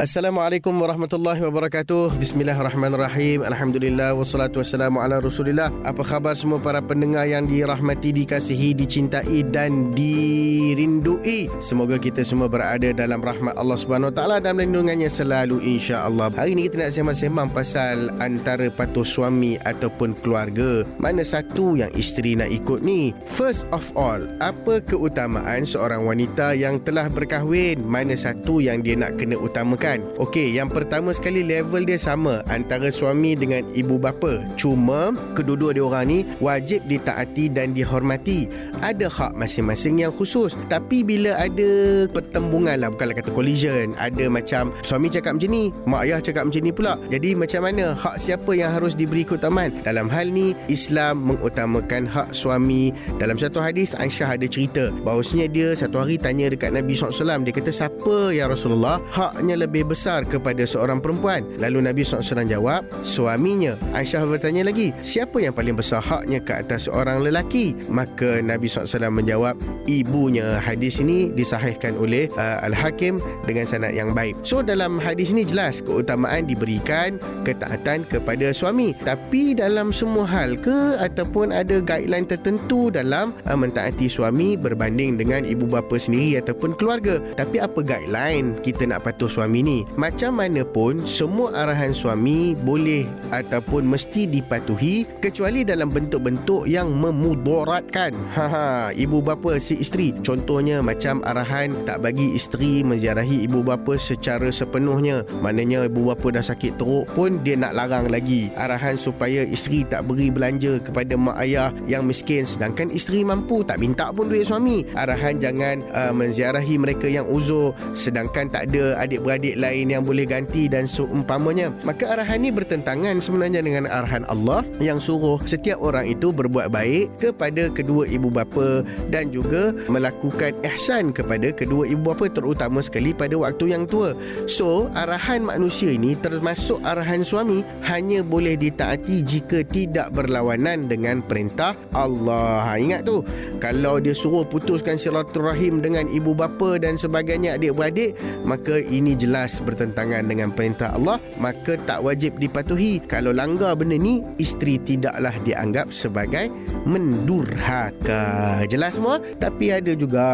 Assalamualaikum warahmatullahi wabarakatuh. Bismillahirrahmanirrahim. Alhamdulillah wassalatu wassalamu ala Rasulillah. Apa khabar semua para pendengar yang dirahmati, dikasihi, dicintai dan dirindui. Semoga kita semua berada dalam rahmat Allah Subhanahu Wa Taala dan lindungannya selalu insya-Allah. Hari ini kita nak sembang-sembang pasal antara patuh suami ataupun keluarga. Mana satu yang isteri nak ikut ni? First of all, apa keutamaan seorang wanita yang telah berkahwin? Mana satu yang dia nak kena utamakan? Kan? Okey yang pertama sekali level dia sama Antara suami dengan ibu bapa. Cuma kedua-dua dia orang ni Wajib ditaati dan dihormati. Ada hak masing-masing yang khusus. Tapi bila ada pertembungan lah Bukanlah kata collision Ada macam suami cakap macam ni Mak ayah cakap macam ni pula. Jadi macam mana hak siapa yang harus diberi keutamaan? Dalam hal ni Islam mengutamakan hak suami. Dalam satu hadis Aisyah ada cerita. Bahawasanya dia satu hari tanya dekat Nabi SAW Dia kata siapa ya Rasulullah? Haknya lebih lebih besar kepada seorang perempuan? Lalu Nabi SAW jawab, suaminya. Aisyah bertanya lagi, siapa yang paling besar haknya ke atas seorang lelaki? Maka Nabi SAW menjawab, ibunya. Hadis ini disahihkan oleh uh, Al-Hakim dengan sanad yang baik. So dalam hadis ini jelas keutamaan diberikan ketaatan kepada suami. Tapi dalam semua hal ke ataupun ada guideline tertentu dalam uh, mentaati suami berbanding dengan ibu bapa sendiri ataupun keluarga. Tapi apa guideline kita nak patuh suami ni? Ini macam mana pun semua arahan suami boleh ataupun mesti dipatuhi kecuali dalam bentuk-bentuk yang memudaratkan. Ha ha ibu bapa si isteri. Contohnya macam arahan tak bagi isteri menziarahi ibu bapa secara sepenuhnya. Maknanya ibu bapa dah sakit teruk pun dia nak larang lagi. Arahan supaya isteri tak beri belanja kepada mak ayah yang miskin. Sedangkan isteri mampu tak minta pun duit suami. Arahan jangan uh, menziarahi mereka yang uzur. Sedangkan tak ada adik-beradik lain yang boleh ganti dan seumpamanya. Maka arahan ini bertentangan sebenarnya dengan arahan Allah yang suruh setiap orang itu berbuat baik kepada kedua ibu bapa dan juga melakukan ihsan kepada kedua ibu bapa terutama sekali pada waktu yang tua. So, arahan manusia ini termasuk arahan suami hanya boleh ditaati jika tidak berlawanan dengan perintah Allah. Ha, ingat tu, kalau dia suruh putuskan silaturahim dengan ibu bapa dan sebagainya adik-beradik, maka ini jelas jelas bertentangan dengan perintah Allah maka tak wajib dipatuhi. Kalau langgar benda ni isteri tidaklah dianggap sebagai mendurhaka. Jelas semua? Tapi ada juga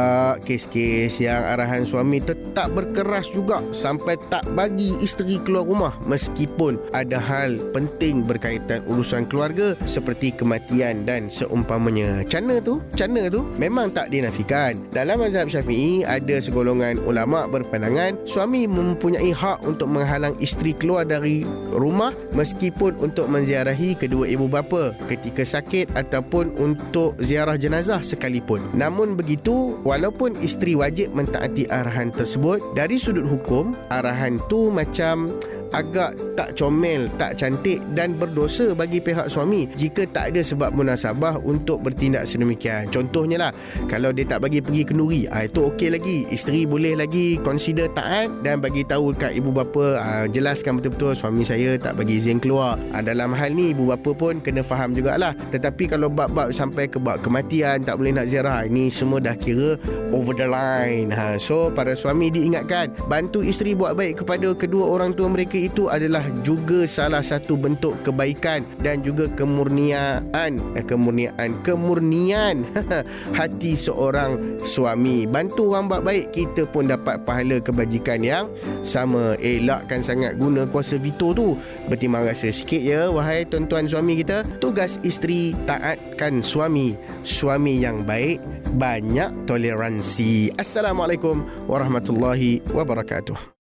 kes-kes yang arahan suami tetap berkeras juga sampai tak bagi isteri keluar rumah. Meskipun ada hal penting berkaitan urusan keluarga seperti kematian dan seumpamanya. Cana tu? Cana tu memang tak dinafikan. Dalam mazhab syafi'i ada segolongan ulama berpandangan suami mempunyai mempunyai hak untuk menghalang isteri keluar dari rumah meskipun untuk menziarahi kedua ibu bapa ketika sakit ataupun untuk ziarah jenazah sekalipun. Namun begitu, walaupun isteri wajib mentaati arahan tersebut, dari sudut hukum, arahan tu macam agak tak comel, tak cantik dan berdosa bagi pihak suami jika tak ada sebab munasabah untuk bertindak sedemikian. Contohnya lah, kalau dia tak bagi pergi kenduri, ah, itu okey lagi. Isteri boleh lagi consider taat dan bagi tahu kat ibu bapa, ah, jelaskan betul-betul suami saya tak bagi izin keluar. Ah, dalam hal ni, ibu bapa pun kena faham jugalah. Tetapi kalau bab-bab sampai ke bab kematian, tak boleh nak ziarah, ini semua dah kira over the line. Ha, so, para suami diingatkan, bantu isteri buat baik kepada kedua orang tua mereka mereka itu adalah juga salah satu bentuk kebaikan dan juga kemurniaan. Eh, kemurniaan. Kemurnian. Hati seorang suami. Bantu orang buat baik kita pun dapat pahala kebajikan yang sama. Elakkan sangat guna kuasa veto tu. Berterima kasih sikit ya wahai tuan-tuan suami kita. Tugas isteri taatkan suami. Suami yang baik banyak toleransi. Assalamualaikum warahmatullahi wabarakatuh